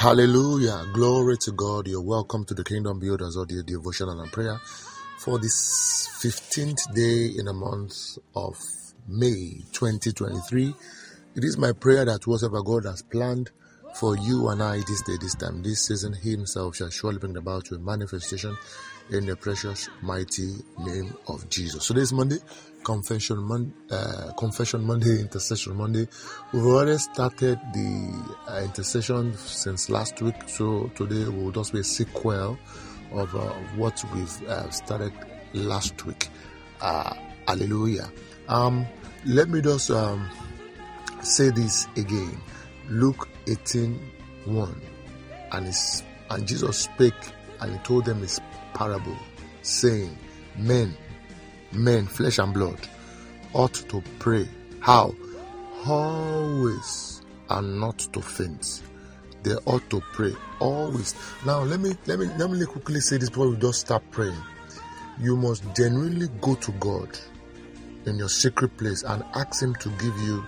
Hallelujah. Glory to God. You're welcome to the Kingdom Builders Audio Devotional and Prayer for this 15th day in the month of May 2023. It is my prayer that whatever God has planned for you and I this day, this time, this season, Himself shall surely bring about to a manifestation in the precious, mighty name of Jesus. So this Monday, Confession, uh, Confession Monday, Intercession Monday. We've already started the uh, intercession since last week, so today will just be a sequel of, uh, what we've uh, started last week. Uh, hallelujah. Um, let me just um, say this again. Luke 18 1. And, and Jesus spake and he told them his parable, saying, Men, men, flesh and blood, ought to pray. How? Always and not to faint. They ought to pray always. Now let me let me let me quickly say this before we just start praying. You must genuinely go to God in your secret place and ask Him to give you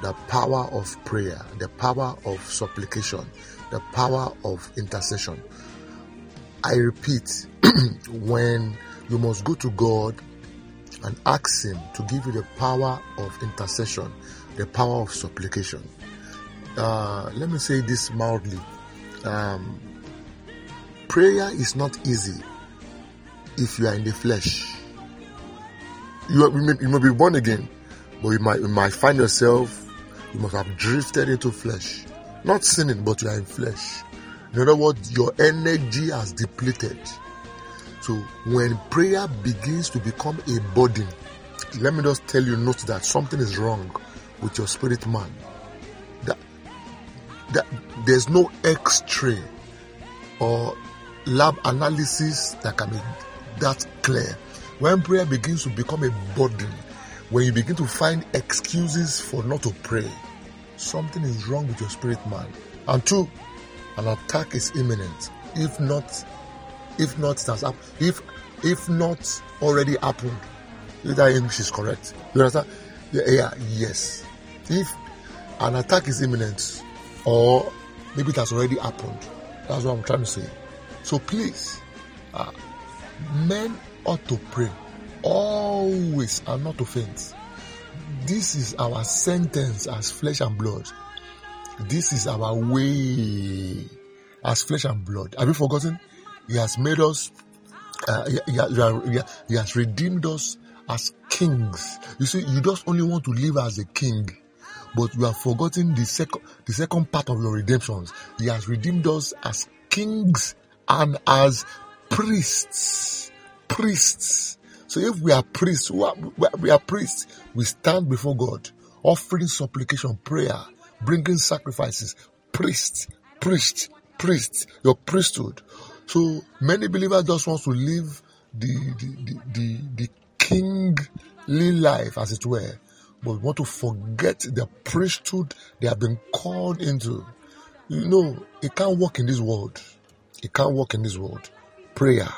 the power of prayer, the power of supplication, the power of intercession. I repeat, when you must go to God and ask Him to give you the power of intercession, the power of supplication. Uh, let me say this mildly. Um, prayer is not easy if you are in the flesh. You, may, you may be born again, but you might, you might find yourself, you must have drifted into flesh. Not sinning, but you are in flesh. In other words, your energy has depleted. So when prayer begins to become a burden, let me just tell you, note that something is wrong with your spirit man. That, that there's no X-ray or lab analysis that can be that clear. When prayer begins to become a burden, when you begin to find excuses for not to pray, something is wrong with your spirit man. And two, an attack is imminent. If not, if not, it has happened. If if not already happened, that English is correct. You understand? Yeah, yeah, yes. If an attack is imminent, or maybe it has already happened, that's what I'm trying to say. So please, uh, men ought to pray always and not to faint. This is our sentence as flesh and blood. This is our way as flesh and blood. Have you forgotten? He has made us, uh, he, he, he, has redeemed us as kings. You see, you just only want to live as a king, but you have forgotten the second, the second part of your redemptions. He has redeemed us as kings and as priests. Priests. So if we are priests, we are priests, we stand before God, offering supplication, prayer, bringing sacrifices, priests, priests, priests, your priesthood. So many believers just want to live the the, the, the, kingly life, as it were, but want to forget the priesthood they have been called into. You know, it can't work in this world. It can't work in this world. Prayer.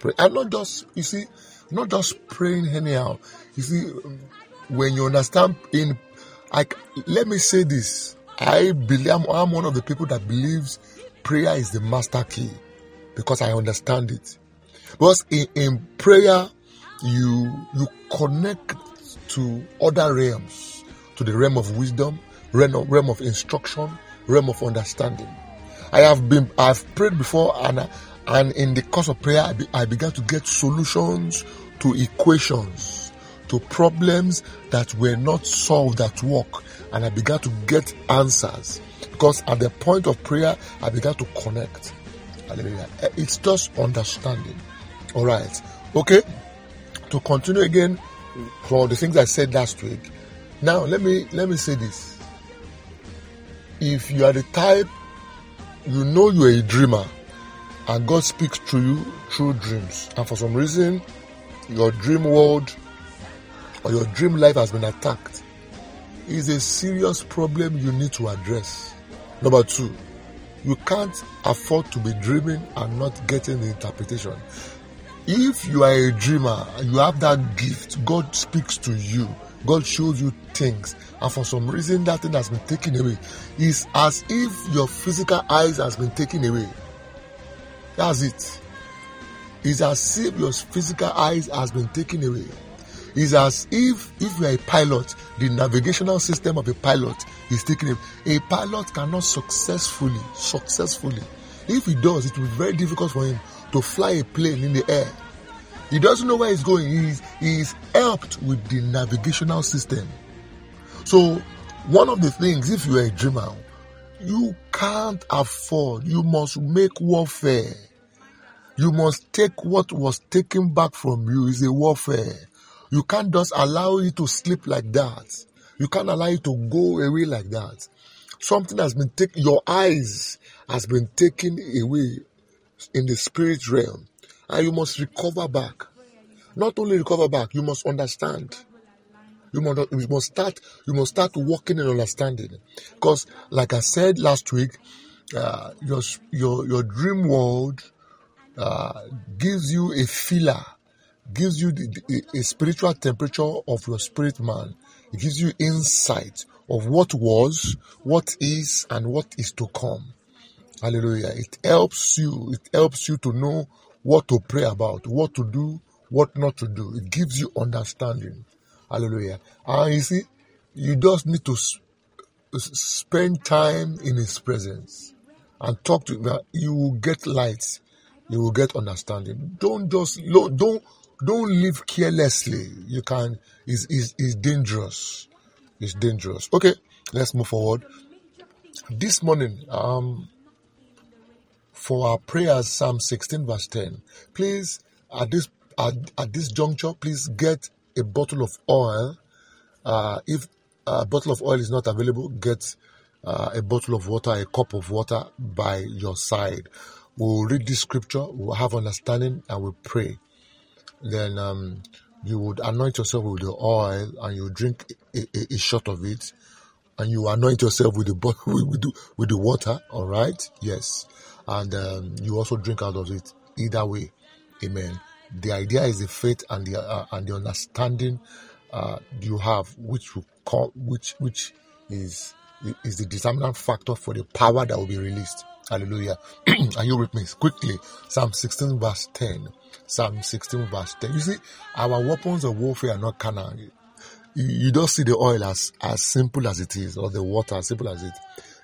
Pray. And not just, you see, not just praying anyhow. You see, when you understand in, I, let me say this. I believe, I'm, I'm one of the people that believes prayer is the master key because I understand it. Because in, in prayer, you, you connect to other realms, to the realm of wisdom, realm of, realm of instruction, realm of understanding. I have been, I've prayed before and, and in the course of prayer, I, be, I began to get solutions to equations, to problems that were not solved at work. And I began to get answers because at the point of prayer, I began to connect. Hallelujah. Eh, it's just understanding. All right. Okay. To continue again for the things I said last week. Now let me let me say this. If you are the type you know you're a dreamer and God speaks to you through dreams, and for some reason your dream world or your dream life has been attacked, is a serious problem you need to address. Number two, you can't afford to be dreaming and not getting the interpretation. If you are a dreamer, you have that gift, God speaks to you God shows you things, and for some reason that thing has been taken away. It's as if your physical eyes has been taken away. That's it. It's as if your physical eyes has been taken away. It's as if if you are a pilot, the navigational system of a pilot is taking away. A pilot cannot successfully, successfully, if he does, it will be very difficult for him to fly a plane in the air. He doesn't know where he's going. He's, he's helped with the navigational system. So, one of the things, if you're a dreamer, you can't afford, you must make warfare. You must take what was taken back from you is a warfare. You can't just allow it to sleep like that. You can't allow it to go away like that. Something has been taken, your eyes has been taken away in the spirit realm, and you must recover back. Not only recover back, you must understand. You must, you must start. You must start working in understanding, because, like I said last week, uh, your your your dream world uh, gives you a feeler, gives you the, the, a spiritual temperature of your spirit man. It gives you insight of what was, what is, and what is to come. Hallelujah. It helps you. It helps you to know what to pray about, what to do, what not to do. It gives you understanding. Hallelujah. And you see, you just need to spend time in His presence and talk to Him. You will get light. You will get understanding. Don't just don't don't live carelessly. You can. Is is is dangerous. It's dangerous. Okay, let's move forward. This morning, um, for our prayers, Psalm 16, verse 10. Please, at this at, at this juncture, please get a bottle of oil. Uh, if a bottle of oil is not available, get uh, a bottle of water, a cup of water by your side. We'll read this scripture, we'll have understanding, and we'll pray. Then um, you would anoint yourself with the oil and you drink a, a, a shot of it and you anoint yourself with the with the, with the water all right yes. And um, you also drink out of it. Either way amen. The idea is the faith and the uh, and the understanding uh, you have which will call which which is is the determinant factor for the power that will be released hallelujah are you with me quickly psalm 16 verse 10 Psalm 16, verse 10. You see, our weapons of warfare are not carnal. You, don't see the oil as, as simple as it is, or the water as simple as it.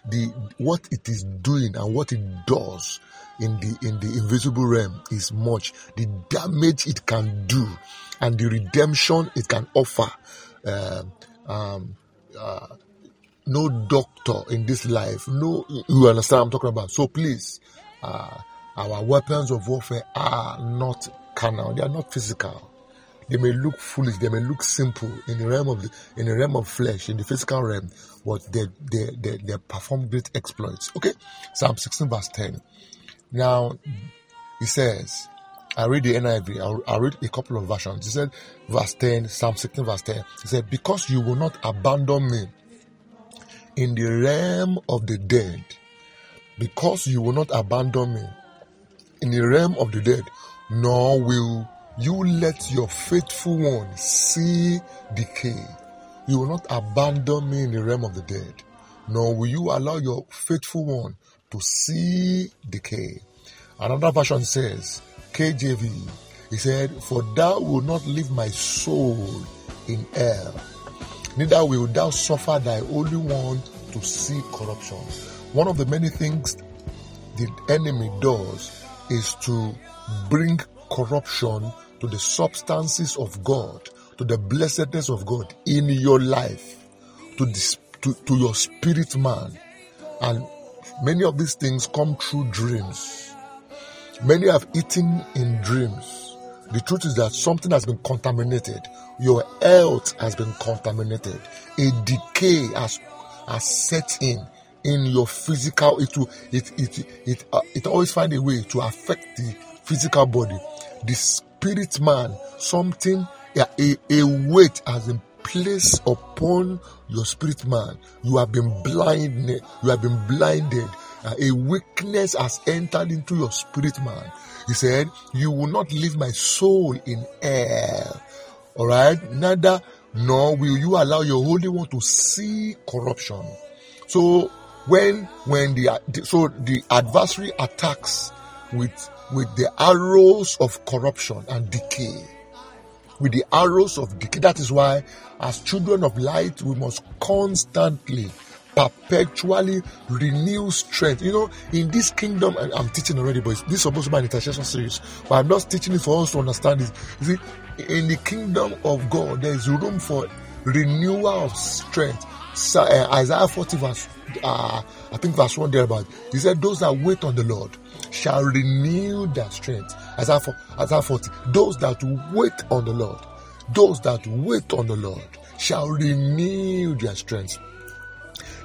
The what it is doing and what it does in the in the invisible realm is much. The damage it can do and the redemption it can offer. Uh, um, uh, no doctor in this life. No, you understand I'm talking about. So please, uh, our weapons of warfare are not carnal, they are not physical. They may look foolish, they may look simple in the realm of the, in the realm of flesh, in the physical realm, but they they, they, they perform great exploits. Okay, Psalm 16 verse 10. Now he says, I read the NIV, I'll, read a couple of versions. He said, verse 10, Psalm 16, verse 10. He said, Because you will not abandon me in the realm of the dead, because you will not abandon me in the realm of the dead, nor will you let your faithful one see decay. You will not abandon me in the realm of the dead, nor will you allow your faithful one to see decay. Another version says, KJV, he said, For thou will not leave my soul in hell, neither will thou suffer thy only one to see corruption. One of the many things the enemy does is to bring corruption to the substances of God, to the blessedness of God in your life, to, this, to, to your spirit man. And many of these things come through dreams. Many have eaten in dreams. The truth is that something has been contaminated. Your health has been contaminated. A decay has, has set in in your physical it will it it it uh, it always find a way to affect the physical body. The spirit man something a, a weight has been placed upon your spirit man. You have been blinded you have been blinded. Uh, a weakness has entered into your spirit man. He said you will not leave my soul in air all right? Neither nor will you allow your Holy One to see corruption. So when when the so the adversary attacks with with the arrows of corruption and decay with the arrows of decay that is why as children of light we must constantly perpetually renew strength. You know, in this kingdom, I'm teaching already, but this is supposed to be an intercession series, but I'm not teaching it for us to understand this. You see, in the kingdom of God, there is room for renewal of strength. So, uh, Isaiah 40 verse, uh, I think verse 1 there about, he said, those that wait on the Lord shall renew their strength. Isaiah, Isaiah 40, those that wait on the Lord, those that wait on the Lord shall renew their strength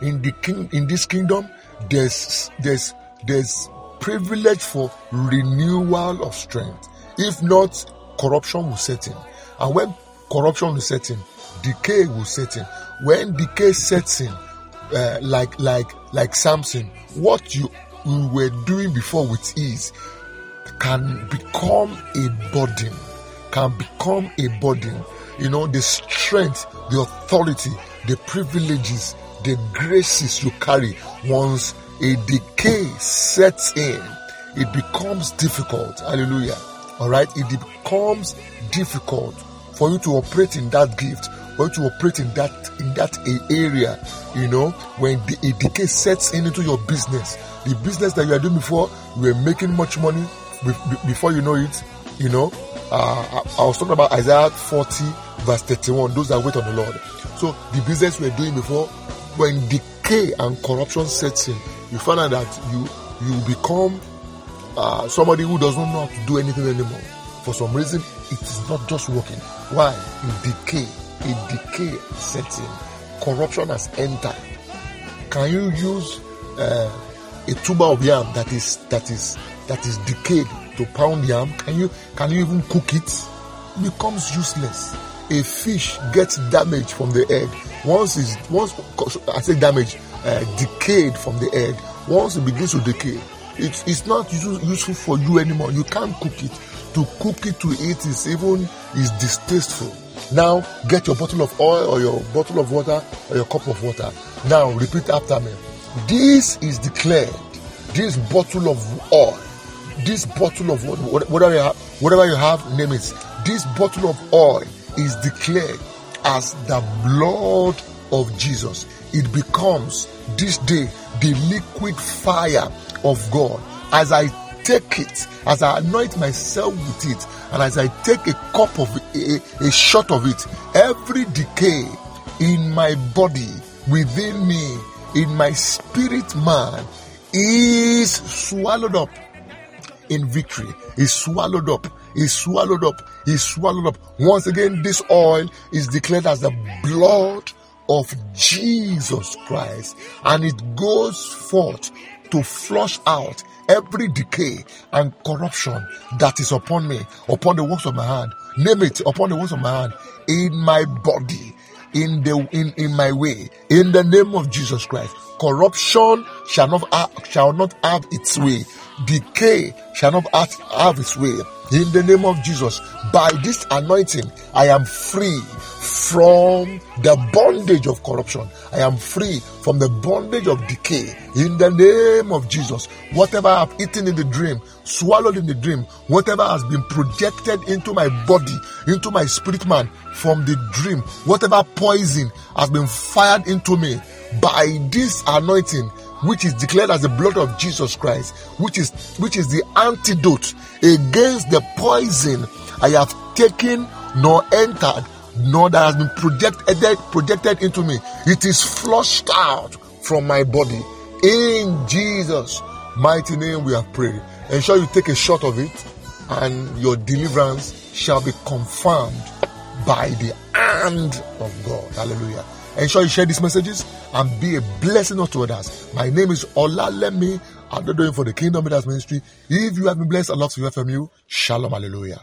in the king in this kingdom there's there's there's privilege for renewal of strength. If not corruption will set in. And when corruption will set in decay will set in. When decay sets in uh, like like like samson what you, you were doing before with ease can become a burden can become a burden. You know the strength the authority the privileges the graces you carry once a decay sets in it becomes difficult. Hallelujah. All right? It becomes difficult for you to operate in that gift for you to operate in that in that area you know? When the a decay sets in into your business the business that you are doing before you were making much money before you know it you know? Uh, I, I was talking about isaiah 40 verse 31 those that wait on the lord. So the business we were doing before when decay and corruption sets in, you find out that you you become uh, somebody who does not know how to do anything anymore. For some reason, it is not just working. Why? In decay, a decay sets in. Corruption has entered. Can you use uh, a tuber of yam that is that is that is decayed to pound yam? Can you can you even cook it? it becomes useless. A fish gets damaged from the egg once is once I say damage, uh, decayed from the egg. Once it begins to decay, it's it's not useful for you anymore. You can't cook it. To cook it to eat is even is distasteful. Now get your bottle of oil or your bottle of water or your cup of water. Now repeat after me. This is declared. This bottle of oil. This bottle of whatever you have, whatever you have, name it. This bottle of oil is declared as the blood of Jesus. It becomes this day the liquid fire of God. As I take it, as I anoint myself with it, and as I take a cup of a, a shot of it, every decay in my body, within me, in my spirit man, is swallowed up in victory, is swallowed up is swallowed up. Is swallowed up. Once again, this oil is declared as the blood of Jesus Christ, and it goes forth to flush out every decay and corruption that is upon me, upon the works of my hand. Name it upon the works of my hand, in my body, in the in, in my way, in the name of Jesus Christ. Corruption shall not have, shall not have its way. Decay shall not have, have its way in the name of Jesus. By this anointing, I am free from the bondage of corruption. I am free from the bondage of decay. In the name of Jesus, whatever I've eaten in the dream, swallowed in the dream, whatever has been projected into my body, into my spirit man from the dream, whatever poison has been fired into me by this anointing, which is declared as the blood of Jesus Christ, which is which is the antidote against the poison I have taken nor entered, nor that has been projected projected into me. It is flushed out from my body. In Jesus' mighty name, we have prayed. Ensure you take a shot of it, and your deliverance shall be confirmed by the hand of God. Hallelujah. Ensure you share these messages and be a blessing unto others. My name is Olalemi. I'm doing for the Kingdom Leaders Ministry. If you have been blessed, I love you. Shalom, hallelujah.